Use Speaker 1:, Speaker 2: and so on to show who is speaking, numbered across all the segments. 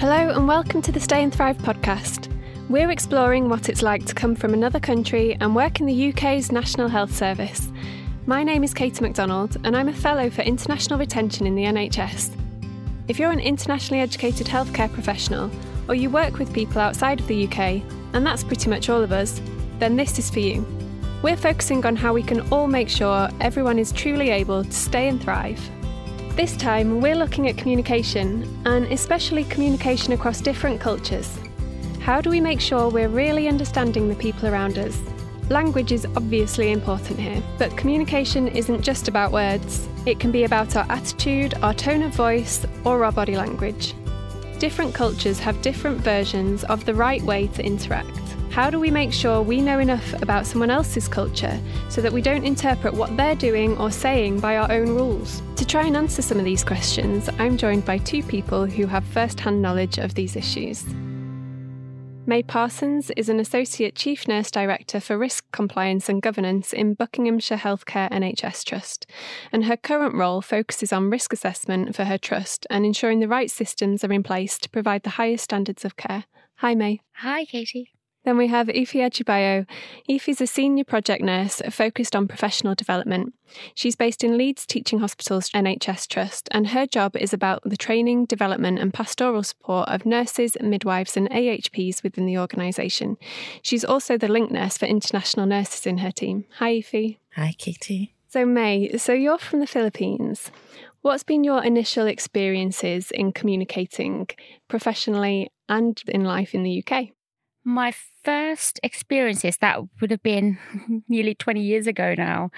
Speaker 1: Hello, and welcome to the Stay and Thrive podcast. We're exploring what it's like to come from another country and work in the UK's National Health Service. My name is Katy McDonald, and I'm a Fellow for International Retention in the NHS. If you're an internationally educated healthcare professional, or you work with people outside of the UK, and that's pretty much all of us, then this is for you. We're focusing on how we can all make sure everyone is truly able to stay and thrive. This time, we're looking at communication, and especially communication across different cultures. How do we make sure we're really understanding the people around us? Language is obviously important here, but communication isn't just about words. It can be about our attitude, our tone of voice, or our body language. Different cultures have different versions of the right way to interact. How do we make sure we know enough about someone else's culture so that we don't interpret what they're doing or saying by our own rules? To try and answer some of these questions, I'm joined by two people who have first hand knowledge of these issues. May Parsons is an Associate Chief Nurse Director for Risk Compliance and Governance in Buckinghamshire Healthcare NHS Trust, and her current role focuses on risk assessment for her trust and ensuring the right systems are in place to provide the highest standards of care. Hi, May.
Speaker 2: Hi, Katy.
Speaker 1: Then we have Ife Ajibayo. Ife a senior project nurse focused on professional development. She's based in Leeds Teaching Hospitals NHS Trust, and her job is about the training, development, and pastoral support of nurses, midwives, and AHPs within the organisation. She's also the link nurse for international nurses in her team. Hi, Ife.
Speaker 3: Hi, Katy.
Speaker 1: So, May, so you're from the Philippines. What's been your initial experiences in communicating professionally and in life in the UK?
Speaker 2: My first experiences, that would have been nearly 20 years ago now.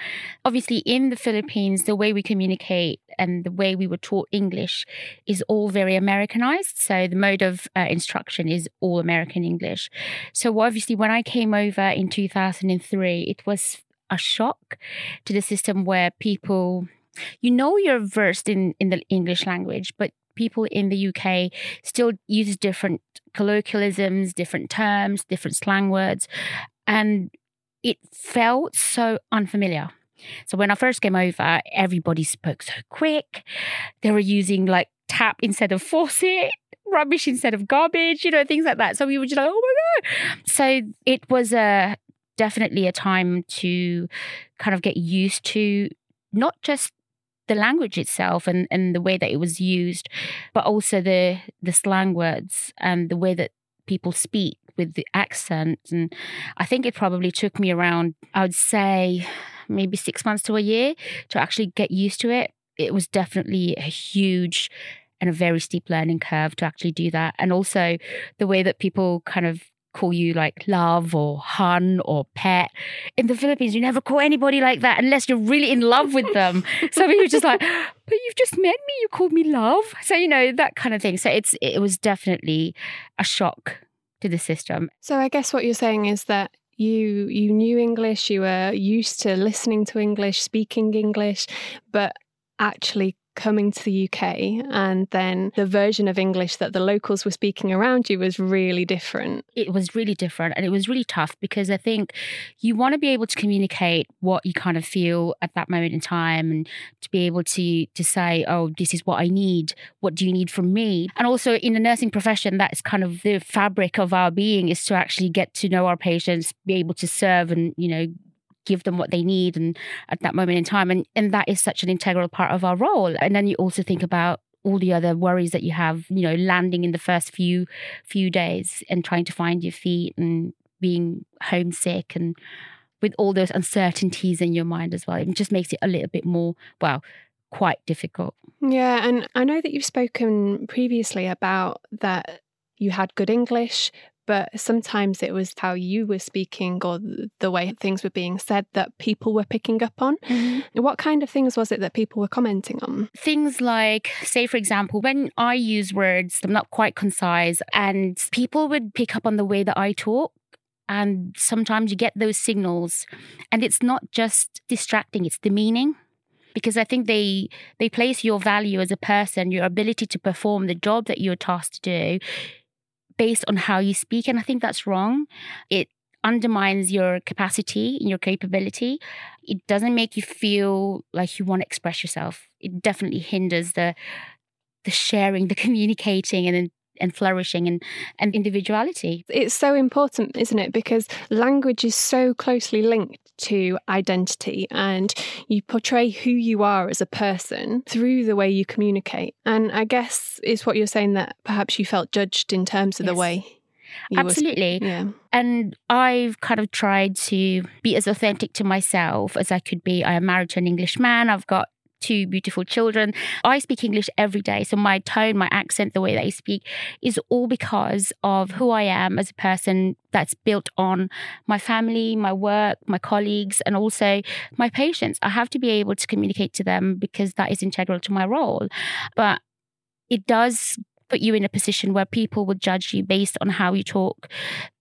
Speaker 2: Obviously, in the Philippines, the way we communicate and the way we were taught English is all very Americanized. So the mode of uh, instruction is all American English. So obviously, when I came over in 2003, it was a shock to the system where people you know you're versed in in the english language but people in the UK still use different colloquialisms, different terms, different slang words. And it felt so unfamiliar. So when I first came over, everybody spoke so quick. They were using like tap instead of faucet, rubbish instead of garbage, you know, things like that. So we were just like, oh my God. So it was a definitely a time to kind of get used to not just the language itself and, and the way that it was used, but also the the slang words and the way that people speak with the accent. And I think it probably took me around, I would say, maybe six months to a year to actually get used to it. It was definitely a huge and a very steep learning curve to actually do that. And also the way that people kind of call you like love or hun or pet. In the Philippines, you never call anybody like that unless you're really in love with them. so were just like, but you've just met me, you called me love. So, you know, that kind of thing. So it's it was definitely a shock to the system.
Speaker 1: So I guess what you're saying is that you you knew English, you were used to listening to English, speaking English, but actually coming to the UK and then the version of English that the locals were speaking around you was really different.
Speaker 2: It was really different and it was really tough because I think you want to be able to communicate what you kind of feel at that moment in time and to be able to to say, "Oh, this is what I need. What do you need from me?" And also in the nursing profession, that's kind of the fabric of our being is to actually get to know our patients, be able to serve and, you know, give them what they need and at that moment in time and and that is such an integral part of our role. And then you also think about all the other worries that you have you know landing in the first few few days and trying to find your feet and being homesick and with all those uncertainties in your mind as well. It just makes it a little bit more well quite difficult.
Speaker 1: Yeah and i know that you've spoken previously about that you had good english but sometimes it was how you were speaking or the way things were being said that people were picking up on. Mm-hmm. What kind of things was it that people were commenting on?
Speaker 2: Things like, say, for example, when I use words, I'm not quite concise, and people would pick up on the way that I talk. And sometimes you get those signals, and it's not just distracting, it's demeaning because I think they they place your value as a person, your ability to perform the job that you're tasked to do based on how you speak. And I think that's wrong. It undermines your capacity and your capability. It doesn't make you feel like you want to express yourself. It definitely hinders the the sharing, the communicating, and and flourishing and, and individuality.
Speaker 1: It's so important, isn't it? Because language is so closely linked to identity and you portray who you are as a person through the way you communicate. And I guess it's what you're saying that perhaps you felt judged in terms of yes. the way
Speaker 2: Absolutely. yeah. And I've kind of tried to be as authentic to myself as I could be. I am married to an English man. I've got two beautiful children. I speak English every day. So my tone, my accent, the way that I speak is all because of who I am as a person that's built on my family, my work, my colleagues, and also my patients. I have to be able to communicate to them because that is integral to my role. But it does put you in a position where people will judge you based on how you talk,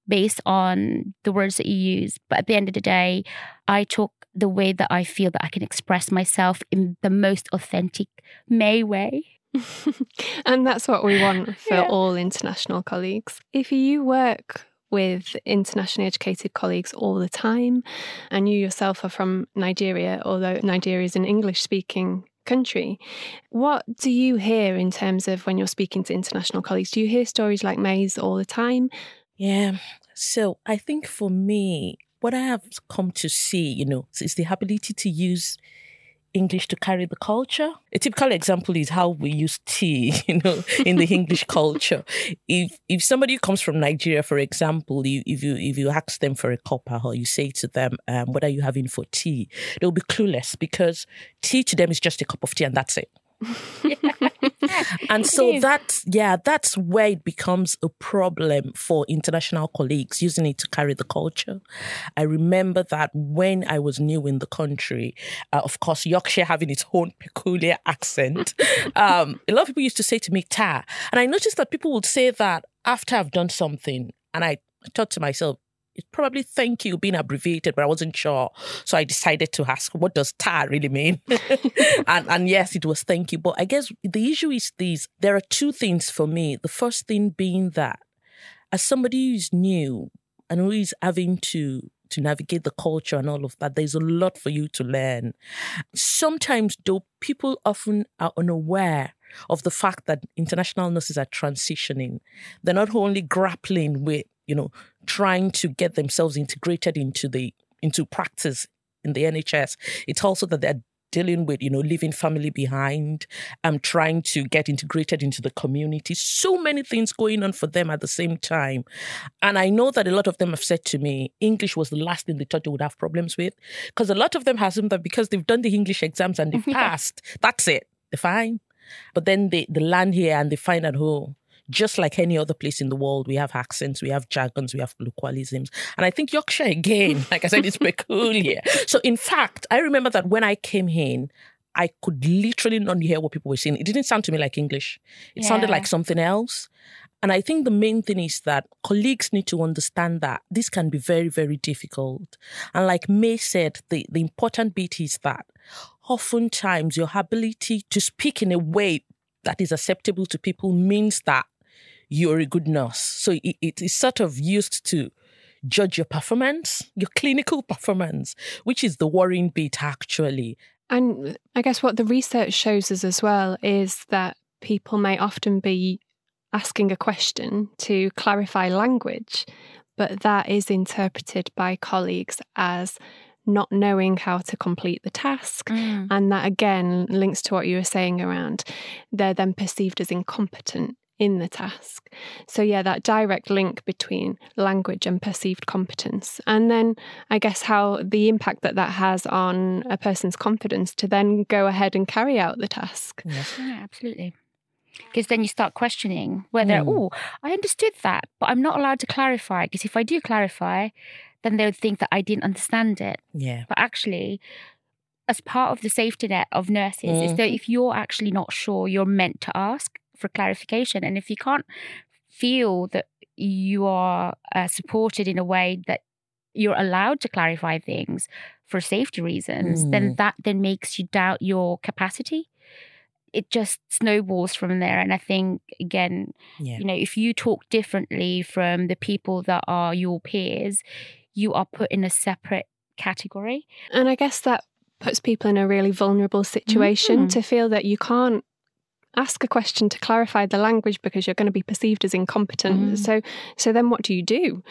Speaker 2: based on the words that you use. But at the end of the day, I talk the way that I feel that I can express myself in the most authentic May way.
Speaker 1: and that's what we want for yeah. all international colleagues. Ife you work with internationally educated colleagues all the time, and you yourself are from Nigeria, although Nigeria is an English speaking country. What do you hear in terms of when you're speaking to international colleagues? Do you hear stories like May's all the time?
Speaker 3: Yeah. So I think for me, what I have come to see, you know, is the ability to use English to carry the culture. A typical example is how we use tea, you know, in the English culture. If if somebody comes from Nigeria, for example, you, if you if you ask them for a cuppa or you say to them, um, "What are you having for tea?" they'll be clueless because tea to them is just a cup of tea and that's it. and so that's yeah that's where it becomes a problem for international colleagues using it to carry the culture. I remember that when i was new in the country uh, of course yorkshire having its own peculiar accent um, a lot of people used to say to me ta and i noticed that people would say that after i've done something and i thought to myself it's probably thank you being abbreviated, but I wasn't sure. So I decided to ask, what does TA really mean? and, and yes, it was thank you. But I guess the issue is this there are two things for me. The first thing being that as somebody who's new and who is having to to navigate the culture and all of that, there's a lot for you to learn. Sometimes, though, people often are unaware of the fact that international nurses are transitioning. They're not only grappling with you know, trying to get themselves integrated into the into practice in the NHS. It's also that they're dealing with, you know, leaving family behind, um, trying to get integrated into the community. So many things going on for them at the same time. And I know that a lot of them have said to me, English was the last thing they thought they would have problems with. Because a lot of them assume that because they've done the English exams and they've passed, that's it. They're fine. But then they, they land here and they find at home just like any other place in the world, we have accents, we have jargons, we have localisms. And I think Yorkshire, again, like I said, is peculiar. So, in fact, I remember that when I came in, I could literally not hear what people were saying. It didn't sound to me like English, it yeah. sounded like something else. And I think the main thing is that colleagues need to understand that this can be very, very difficult. And like May said, the, the important bit is that oftentimes your ability to speak in a way that is acceptable to people means that you're a good nurse. So it, it is sort of used to judge your performance, your clinical performance, which is the worrying bit actually.
Speaker 1: And I guess what the research shows us as well is that people may often be asking a question to clarify language, but that is interpreted by colleagues as not knowing how to complete the task. Mm. And that again links to what you were saying around they're then perceived as incompetent in the task. So, yeah, that direct link between language and perceived competence. And then I guess how the impact that that has on a person's confidence to then go ahead and carry out the task.
Speaker 2: Yes. Yeah, absolutely. Because then you start questioning whether, mm. oh, I understood that, but I'm not allowed to clarify. Because if I do clarify, then they would think that I didn't understand it.
Speaker 3: Yeah.
Speaker 2: But actually, as part of the safety net of nurses, mm. is that if you're actually not sure, you're meant to ask for clarification. And if you can't feel that you are uh, supported in a way that you're allowed to clarify things for safety reasons, mm. then that then makes you doubt your capacity. It just snowballs from there. And I think, again, yeah. you know, if you talk differently from the people that are your peers, you are put in a separate category.
Speaker 1: And I guess that puts people in a really vulnerable situation mm. to feel that you can't ask a question to clarify the language because you're going to be perceived as incompetent.
Speaker 2: Mm.
Speaker 1: So so then what do you do?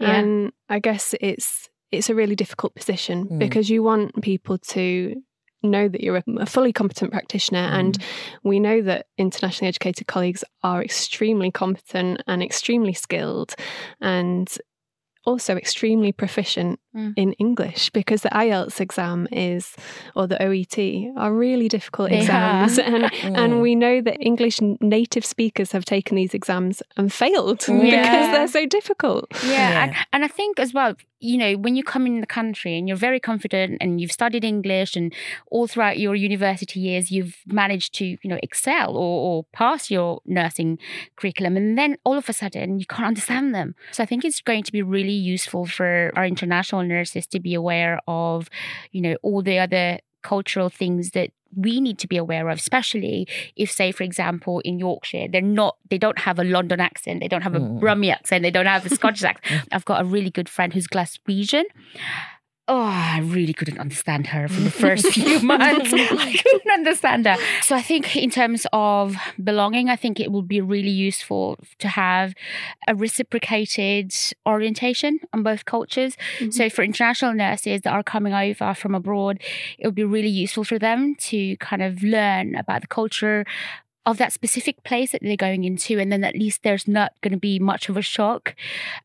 Speaker 2: Yeah.
Speaker 1: And I guess it's it's a really difficult position
Speaker 3: Mm.
Speaker 1: because you want people to know that you're a, a fully competent practitioner and we know that internationally educated colleagues are extremely competent and extremely skilled and also extremely proficient
Speaker 2: Mm.
Speaker 1: in English because the IELTS exam is or the OET are really difficult
Speaker 2: They
Speaker 1: exams and
Speaker 3: Mm.
Speaker 1: and we know that English native speakers have taken these exams and failed because they're so difficult.
Speaker 2: Yeah, And, and I think as well, you know, when you come in the country and you're very confident and you've studied English and all throughout your university years you've managed to, you know, excel or, or pass your nursing curriculum, and then all of a sudden you can't understand them. So I think it's going to be really useful for our international nurses to be aware of, you know, all the other cultural things that we need to be aware of especially if say for example in yorkshire they're not they don't have a london accent they don't have a
Speaker 3: Mm.
Speaker 2: brummie accent they don't have a scottish accent i've got a really good friend who's glaswegian Oh, I really couldn't understand her for the first few months. I couldn't understand her. So I think in terms of belonging, I think it will be really useful to have a reciprocated orientation on both cultures. Mm-hmm. So for international nurses that are coming over from abroad, it would be really useful for them to kind of learn about the culture of that specific place that they're going into and then at least there's not going to be much of a shock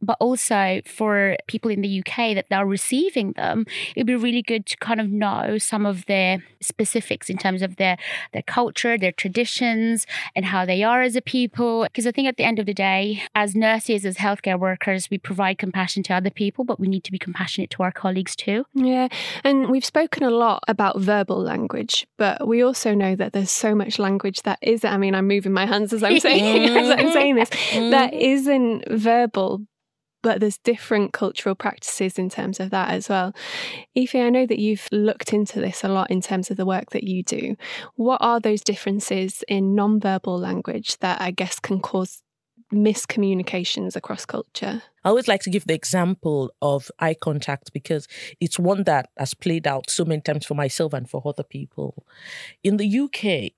Speaker 2: but also for people in the UK that are receiving them it'd be really good to kind of know some of their specifics in terms of their their culture their traditions and how they are as a people because I think at the end of the day as nurses as healthcare workers we provide compassion to other people but we need to be compassionate to our colleagues too
Speaker 1: Yeah, and we've spoken a lot about verbal language, but we also know that there's so much language that is. I mean, I'm moving my hands as I'm saying as I'm saying this. Mm. That isn't verbal, but there's different cultural practices in terms of that as well. Ife, I know that you've looked into this a lot in terms of the work that you do. What are those differences in non-verbal language that I guess can cause miscommunications across culture?
Speaker 3: I always like to give the example of eye contact because it's one that has played out so many times for myself and for other people. In the UK,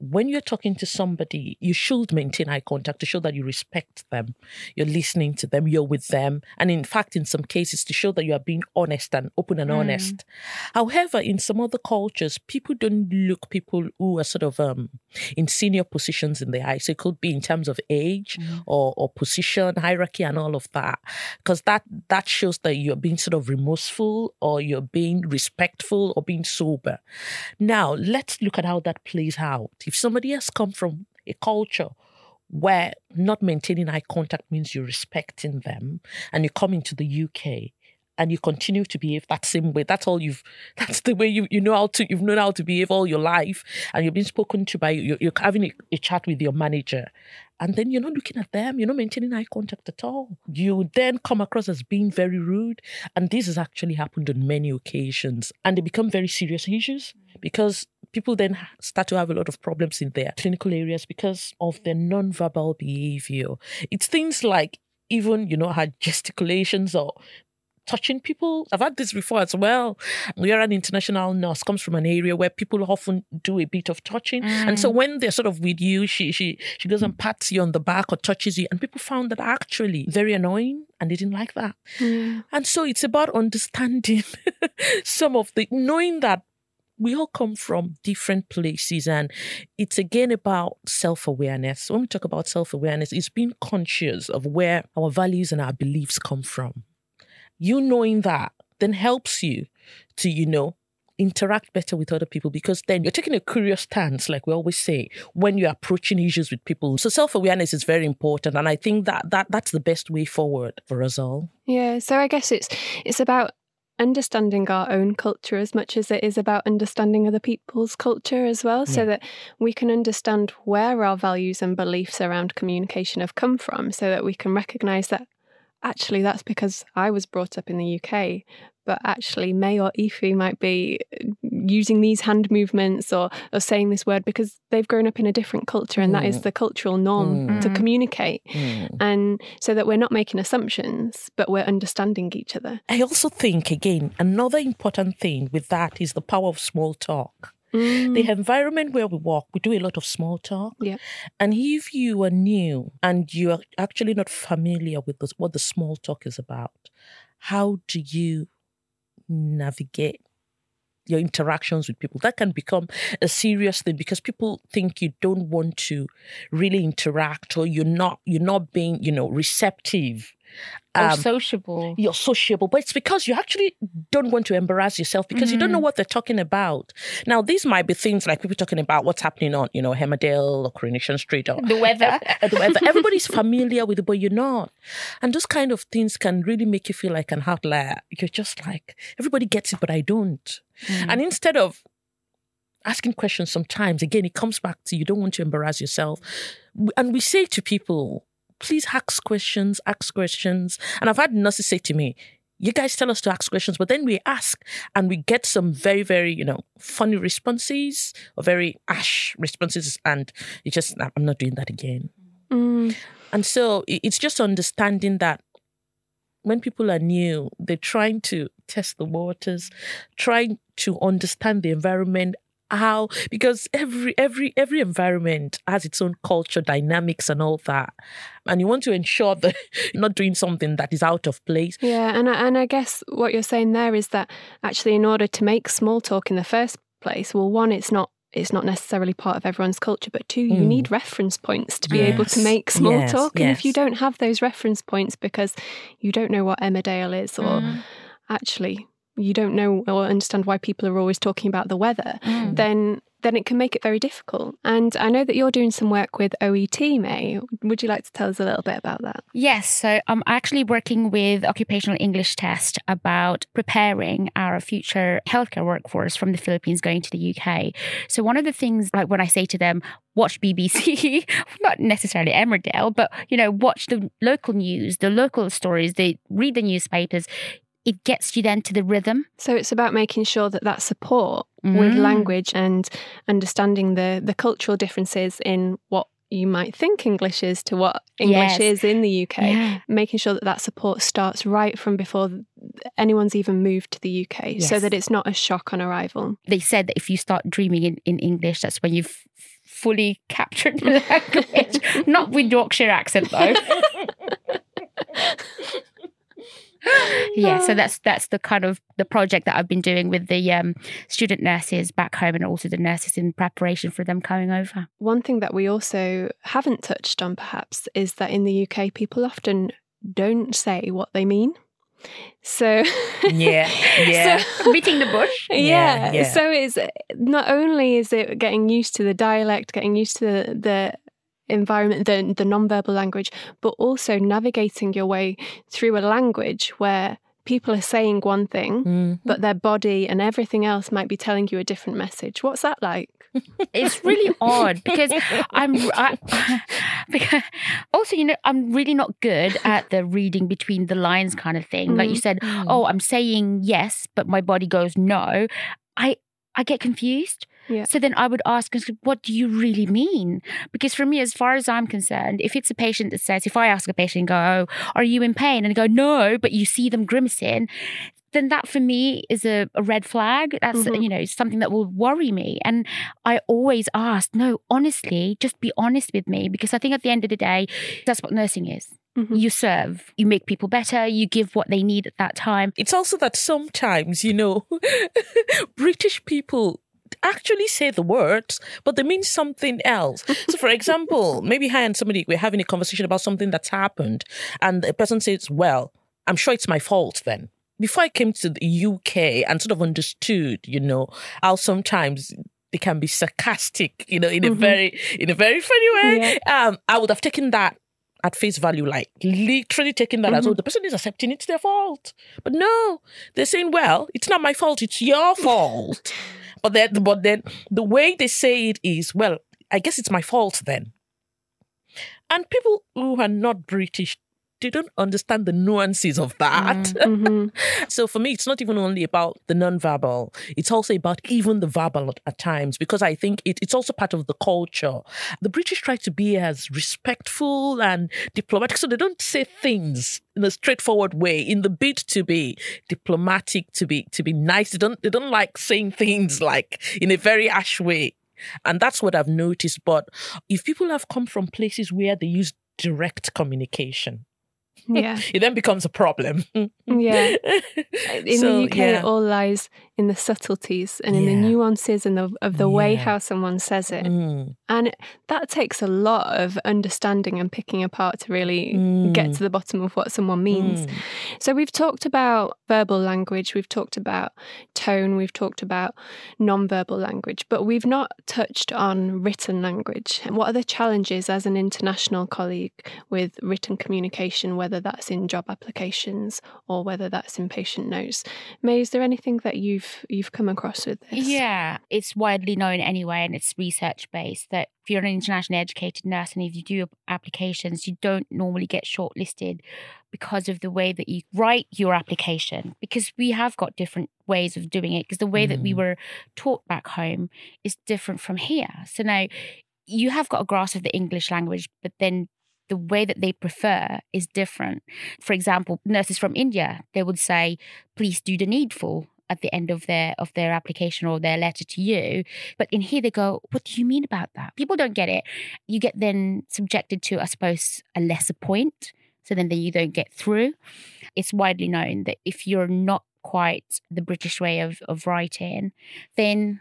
Speaker 3: when you're talking to somebody, you should maintain eye contact to show that you respect them, you're listening to them, you're with them. And in fact, in some cases, to show that you are being honest and open and
Speaker 2: Mm.
Speaker 3: honest. However, in some other cultures, people don't look people who are sort of um, in senior positions in the eye. So it could be in terms of age or, or position, hierarchy, and all of that. Because that that shows that you're being sort of remorseful or you're being respectful or being sober. Now, let's look at how that plays out. If somebody has come from a culture where not maintaining eye contact means you're respecting them, and you come into the UK and you continue to behave that same way. That's all you've. That's the way you you know how to. You've known how to behave all your life, and you've been spoken to by. You're, you're having a, a chat with your manager, and then you're not looking at them. You're not maintaining eye contact at all. You then come across as being very rude, and this has actually happened on many occasions, and they become very serious issues because people then start to have a lot of problems in their clinical areas because of their non-verbal behavior. It's things like even you know her gesticulations or touching people. I've had this before as well. We're an international nurse, comes from an area where people often do a bit of touching. And so mm. when they're sort of with you, she she she goes and pats you on the back or touches you. And people found that actually very annoying and they didn't like that.
Speaker 1: Yeah.
Speaker 3: And so it's about understanding some of the knowing that we all come from different places and it's again about self-awareness. When we talk about self-awareness it's being conscious of where our values and our beliefs come from. You knowing that then helps you to you know interact better with other people because then you're taking a curious stance like we always say when you're approaching issues with people. So self-awareness is very important and i think that that that's the best way forward for us all.
Speaker 1: Yeah, so I guess it's it's about understanding our own culture as much as it is about understanding other people's culture as well, so that we can understand where our values and beliefs around communication have come from, so that we can recognise that actually that's because I was brought up in the UK, but actually May or Ife might be using these hand movements or, or saying this word because they've grown up in a different culture and that is
Speaker 3: Mm.
Speaker 1: the cultural norm to
Speaker 2: Mm.
Speaker 1: communicate.
Speaker 3: Mm.
Speaker 1: And so that we're not making assumptions, but we're understanding each other.
Speaker 3: I also think, again, another important thing with that is the power of small talk.
Speaker 1: Mm.
Speaker 3: The environment where we work, we do a lot of small talk.
Speaker 1: Yeah.
Speaker 3: And if you are new and you are actually not familiar with this, what the small talk is about, how do you navigate your interactions with people? That can become a serious thing because people think you don't want to really interact or you're not you're not being, you know, receptive.
Speaker 2: Or
Speaker 3: Um,
Speaker 2: sociable.
Speaker 3: you're sociable, but it's because you actually don't want to embarrass yourself because you don't know what they're talking about. Now, these might be things like people talking about what's happening on, you know, Emmerdale or Coronation Street or
Speaker 2: The weather.
Speaker 3: uh, the weather. Everybody's familiar with it, but you're not. And those kind of things can really make you feel like an outlier. You're just like, everybody gets it, but I don't. And instead of asking questions sometimes, again, it comes back to you don't want to embarrass yourself. And we say to people, please ask questions, ask questions. And I've had nurses say to me, you guys tell us to ask questions, but then we ask and we get some very, very, you know, funny responses or very ash responses. And it's just, I'm not doing that again.
Speaker 1: Mm.
Speaker 3: And so it's just understanding that when people are new, they're trying to test the waters, trying to understand the environment, how because every every every environment has its own culture, dynamics, and all that. And you want to ensure that you're not doing something that is out of place.
Speaker 1: Yeah, and I, and I guess what you're saying there is that actually, in order to make small talk in the first place, well, one, it's not it's not necessarily part of everyone's culture, but two, you
Speaker 3: Mm.
Speaker 1: need reference points to be able to make small
Speaker 3: yes,
Speaker 1: talk. And if you don't have those reference points because you don't know what Emmerdale is, or
Speaker 2: Mm.
Speaker 1: actually you don't know or understand why people are always talking about the weather,
Speaker 2: Mm.
Speaker 1: then then it can make it very difficult. And I know that you're doing some work with OET, May. Would you like to tell us a little bit about that?
Speaker 2: Yes, so I'm actually working with Occupational English Test about preparing our future healthcare workforce from the Philippines going to the UK. So one of the things, like when I say to them, watch BBC, not necessarily Emmerdale, but you know, watch the local news, the local stories, they read the newspapers. It gets you then to the rhythm.
Speaker 1: So it's about making sure that that support with
Speaker 2: Mm.
Speaker 1: language and understanding the the cultural differences in what you might think English is to what English
Speaker 2: Yes.
Speaker 1: is in the UK.
Speaker 2: Yeah.
Speaker 1: Making sure that that support starts right from before anyone's even moved to the UK, so that it's not a shock on arrival.
Speaker 2: They said that if you start dreaming in, in English, that's when you've fully captured the language. not with Yorkshire accent though. yeah so that's that's the kind of the project that i've been doing with the um, student nurses back home and also the nurses in preparation for them coming over
Speaker 1: One thing that we also haven't touched on, perhaps, is that in the UK, people often don't say what they mean. So,
Speaker 3: Yeah, yeah.
Speaker 2: so, beating the bush
Speaker 1: yeah,
Speaker 3: Yeah, yeah.
Speaker 1: So it's not only is it getting used to the dialect, getting used to the, the environment, the the nonverbal language, but also navigating your way through a language where people are saying one thing,
Speaker 3: Mm.
Speaker 1: but their body and everything else might be telling you a different message. What's that like?
Speaker 2: it's really odd because i'm I, because also you know i'm really not good at the reading between the lines kind of thing like you said
Speaker 3: Mm.
Speaker 2: oh i'm saying yes but my body goes no i i get confused
Speaker 1: Yeah.
Speaker 2: so then i would ask what do you really mean? Because for me as far as i'm concerned if it's a patient that says if i ask a patient and go oh are you in pain? and they go no but you see them grimacing then that for me is a, a red flag. That's
Speaker 1: Mhm.
Speaker 2: you know something that will worry me. And i always ask no honestly just be honest with me because i think at the end of the day that's what nursing is.
Speaker 1: Mhm.
Speaker 2: you serve. You make people better. You give what they need at that time.
Speaker 3: It's also that sometimes, you know, British people actually say the words, but they mean something else. So, for example, maybe I and somebody, we're having a conversation about something that's happened, and the person says, Well, I'm sure it's my fault then. Before I came to the UK and sort of understood, you know, how sometimes they can be sarcastic, you know, in a
Speaker 1: Mhm.
Speaker 3: very, in a very funny way. Um, I would have taken that at face value, like literally taking that as oh, the person is accepting it's their fault. But no, they're saying, well, it's not my fault, it's your fault. but then, but then the way they say it is, well, I guess it's my fault then. And people who are not British they don't understand the nuances of that.
Speaker 1: Mm-hmm.
Speaker 3: so for me, it's not even only about the nonverbal; it's also about even the verbal at, at times because I think it, it's also part of the culture. The British try to be as respectful and diplomatic, so they don't say things in a straightforward way. In the bid to be diplomatic, to be to be nice, they don't they don't like saying things like in a very ash way. And that's what I've noticed. But if people have come from places where they use direct communication,
Speaker 1: Yeah.
Speaker 3: it then becomes a problem.
Speaker 1: Yeah. In
Speaker 3: So,
Speaker 1: the UK,
Speaker 3: yeah.
Speaker 1: it all lies in the subtleties and in the nuances and the, of the way how someone says it.
Speaker 3: Mm,
Speaker 1: And that takes a lot of understanding and picking apart to really get
Speaker 3: Mm.
Speaker 1: to the bottom of what someone means.
Speaker 3: mm.
Speaker 1: So we've talked about verbal language, we've talked about tone, we've talked about non-verbal language, but we've not touched on written language. And what are the challenges as an international colleague with written communication, whether that's in job applications or whether that's in patient notes? May, is there anything that you've you've come across with this?
Speaker 2: Yeah, it's widely known anyway, and it's research based that if you're an internationally educated nurse and if you do your applications, you don't normally get shortlisted because of the way that you write your application. Because we have got different ways of doing it, because the way that we
Speaker 3: Mm.
Speaker 2: were taught back home is different from here. So now you have got a grasp of the English language, but then the way that they prefer is different. For example, nurses from India, they would say, please do the needful at the end of their of their application or their letter to you. But in here they go, what do you mean about that? People don't get it. You get then subjected to, I suppose, a lesser point. So then, then you don't get through. It's widely known that if you're not quite the British way of, of writing, then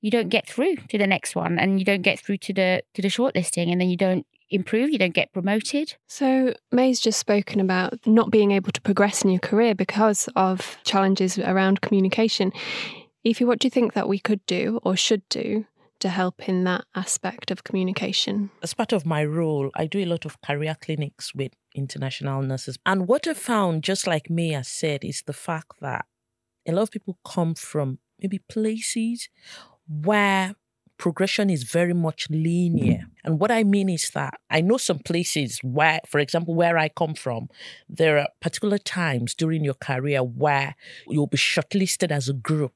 Speaker 2: you don't get through to the next one and you don't get through to the to the shortlisting and then you don't improve, you don't get promoted.
Speaker 1: So, May's just spoken about not being able to progress in your career because of challenges around communication. Ife, what do you think that we could do or should do to help in that aspect of communication?
Speaker 3: As part of my role, I do a lot of career clinics with international nurses. And what I found, just like me has said, is the fact that a lot of people come from maybe places where progression is very much linear. Mm-hmm. And what I mean is that I know some places where, for example, where I come from, there are particular times during your career where you'll be shortlisted as a group.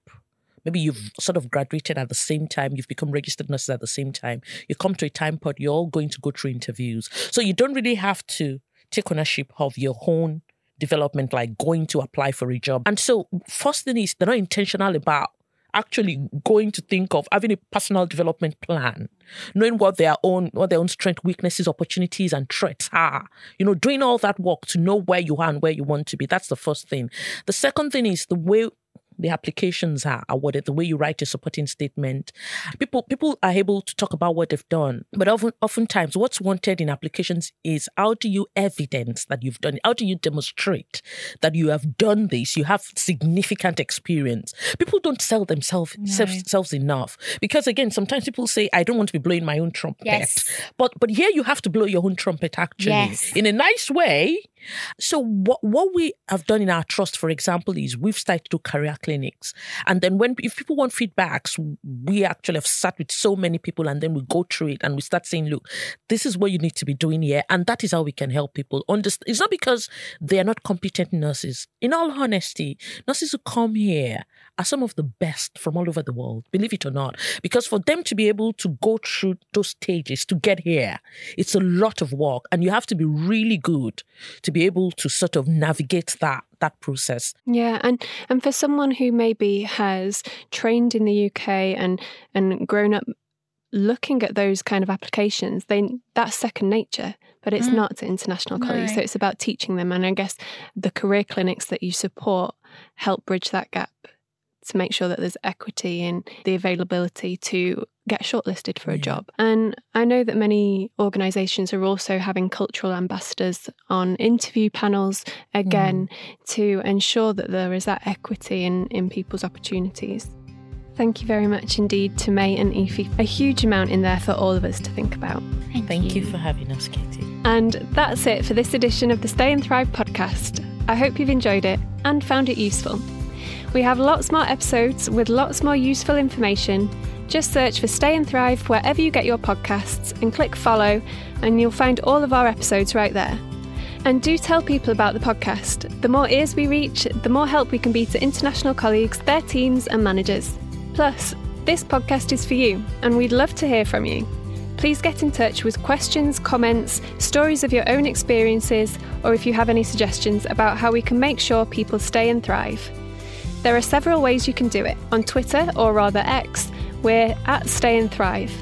Speaker 3: Maybe you've sort of graduated at the same time, you've become registered nurses at the same time. You come to a time pod, you're all going to go through interviews. So you don't really have to take ownership of your own development, like going to apply for a job. And so, first thing is, they're not intentional about actually going to think of having a personal development plan, knowing what their own what their own strength, weaknesses, opportunities, and threats are. You know, doing all that work to know where you are and where you want to be. That's the first thing. The second thing is the way the applications are awarded, the way you write a supporting statement. People people are able to talk about what they've done, but often oftentimes what's wanted in applications is how do you evidence that you've done it? How do you demonstrate that you have done this? You have significant experience. People don't sell themselves self, selves enough because again, sometimes people say, "I don't want to be blowing my own trumpet,"
Speaker 2: Yes.
Speaker 3: but but here you have to blow your own trumpet actually
Speaker 2: Yes.
Speaker 3: in a nice way. So what what we have done in our trust, for example, is we've started to career clinics, and then when if people want feedbacks, we actually have sat with so many people, and then we go through it and we start saying, look, this is what you need to be doing here, and that is how we can help people understand. It's not because they are not competent nurses. In all honesty, nurses who come here are some of the best from all over the world, believe it or not. Because for them to be able to go through those stages to get here, it's a lot of work. And you have to be really good to be able to sort of navigate that that process.
Speaker 1: Yeah, and and for someone who maybe has trained in the UK and and grown up looking at those kind of applications, they that's second nature, but it's
Speaker 2: Mm.
Speaker 1: not to international colleagues. So it's about teaching them, and I guess the career clinics that you support help bridge that gap to make sure that there's equity in the availability to get shortlisted for a
Speaker 3: Yeah.
Speaker 1: job. And I know that many organisations are also having cultural ambassadors on interview panels again mm. to ensure that there is that equity in, in people's opportunities. Thank you very much indeed to May and Ife. A huge amount in there for all of us to think about.
Speaker 2: Thank,
Speaker 3: Thank you for having us, Katy.
Speaker 1: And that's it for this edition of the Stay and Thrive podcast. I hope you've enjoyed it and found it useful. We have lots more episodes with lots more useful information. Just search for Stay and Thrive wherever you get your podcasts and click follow, and you'll find all of our episodes right there. And do tell people about the podcast. The more ears we reach, the more help we can be to international colleagues, their teams, and managers. Plus, this podcast is for you, and we'd love to hear from you. Please get in touch with questions, comments, stories of your own experiences, or if you have any suggestions about how we can make sure people stay and thrive. There are several ways you can do it. On Twitter, or rather X, we're at Stay and Thrive,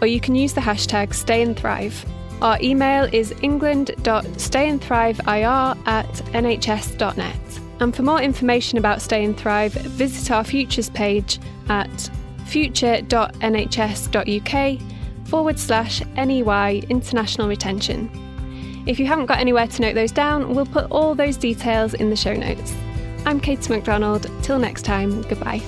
Speaker 1: or you can use the hashtag Stay and Thrive. Our email is england.stayandthriveir at nhs.net. And for more information about Stay and Thrive, visit our Futures page at future.nhs.uk forward slash NEY International Retention. If you haven't got anywhere to note those down, we'll put all those details in the show notes. I'm Katy McDonald. Till next time, goodbye.